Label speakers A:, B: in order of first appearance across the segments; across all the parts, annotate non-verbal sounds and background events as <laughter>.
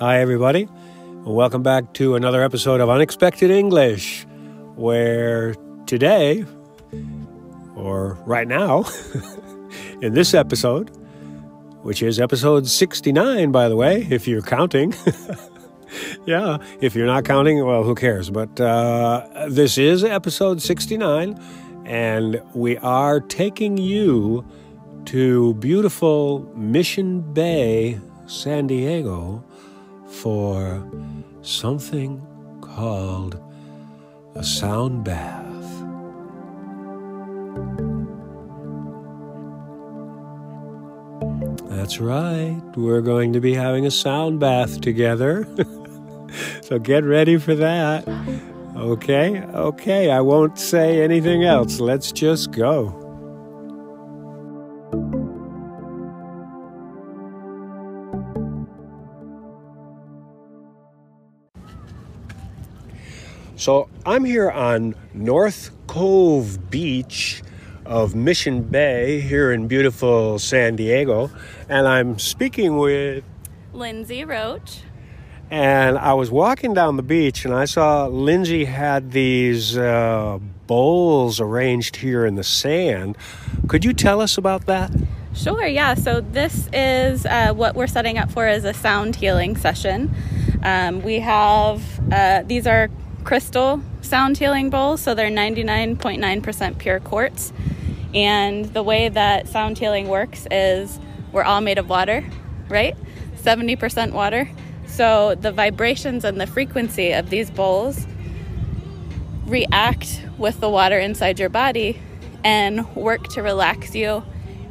A: Hi, everybody. Welcome back to another episode of Unexpected English, where today, or right now, <laughs> in this episode, which is episode 69, by the way, if you're counting. <laughs> yeah, if you're not counting, well, who cares? But uh, this is episode 69, and we are taking you to beautiful Mission Bay, San Diego for something called a sound bath. That's right, we're going to be having a sound bath together. <laughs> so get ready for that. Okay, okay, I won't say anything else. Let's just go. So I'm here on North Cove Beach of Mission Bay here in beautiful San Diego, and I'm speaking with
B: Lindsay Roach.
A: And I was walking down the beach and I saw Lindsay had these uh, bowls arranged here in the sand. Could you tell us about that?
B: Sure, yeah. So, this is uh, what we're setting up for is a sound healing session. Um, we have uh, these are crystal sound healing bowls, so they're 99.9% pure quartz. And the way that sound healing works is we're all made of water, right? 70% water. So the vibrations and the frequency of these bowls react with the water inside your body and work to relax you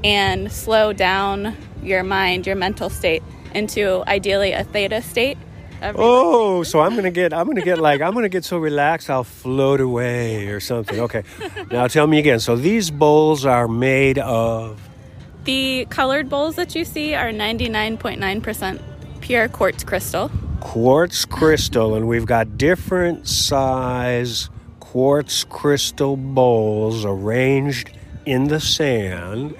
B: and slow down your mind, your mental state into ideally a theta state
A: Oh, so I'm gonna get I'm gonna get like I'm gonna get so relaxed I'll float away or something. Okay. now tell me again. So these bowls are made of
B: the colored bowls that you see are 99.9% pure quartz crystal.
A: Quartz crystal, and we've got different size quartz crystal bowls arranged in the sand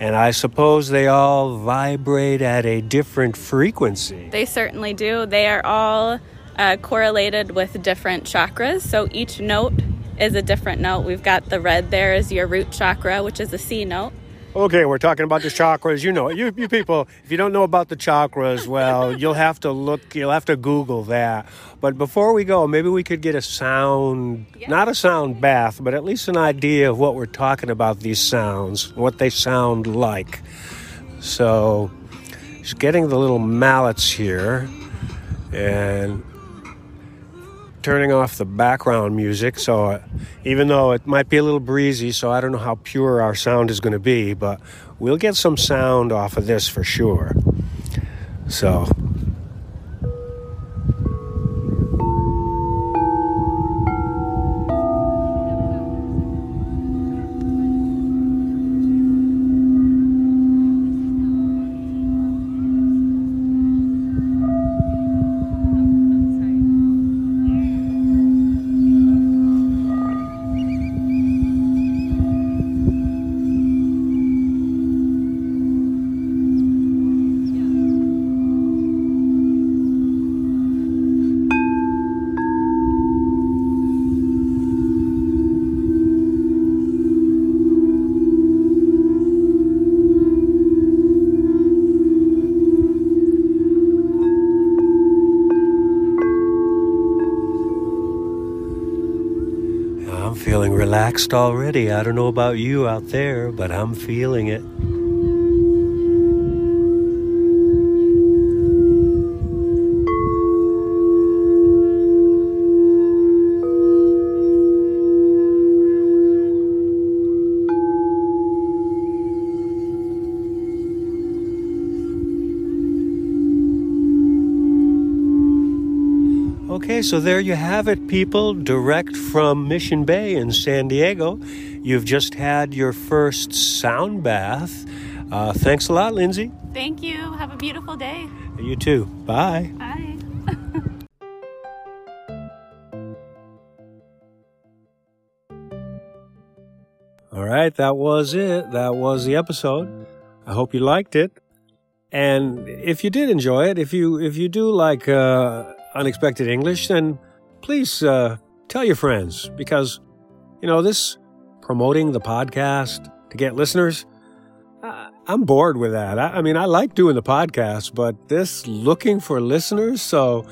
A: and I suppose they all vibrate at a different frequency.
B: They certainly do. They are all uh, correlated with different chakras. So each note is a different note. We've got the red there is your root chakra, which is a C note.
A: Okay, we're talking about the chakras. You know, you, you people, if you don't know about the chakras, well, <laughs> you'll have to look, you'll have to Google that. But before we go, maybe we could get a sound, yeah. not a sound bath, but at least an idea of what we're talking about these sounds, what they sound like. So, just getting the little mallets here and turning off the background music. So uh, even though it might be a little breezy, so I don't know how pure our sound is going to be, but we'll get some sound off of this for sure. So relaxed already. I don't know about you out there, but I'm feeling it. Okay, so there you have it, people, direct from Mission Bay in San Diego. You've just had your first sound bath. Uh, thanks a lot, Lindsay.
B: Thank you. Have a beautiful day.
A: You too. Bye.
B: Bye. <laughs>
A: All right, that was it. That was the episode. I hope you liked it. And if you did enjoy it, if you if you do like uh, unexpected English, then please uh, tell your friends because you know this promoting the podcast to get listeners. I, I'm bored with that. I, I mean, I like doing the podcast, but this looking for listeners, so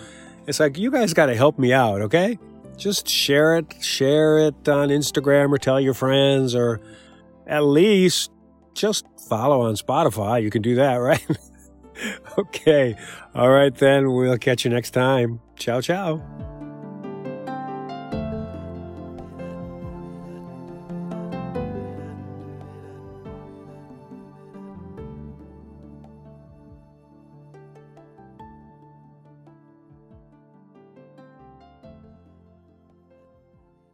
A: it's like you guys got to help me out, okay? Just share it, share it on Instagram or tell your friends or at least just follow on Spotify. You can do that, <laughs> right? Okay. All right, then. We'll catch you next time. Ciao, ciao.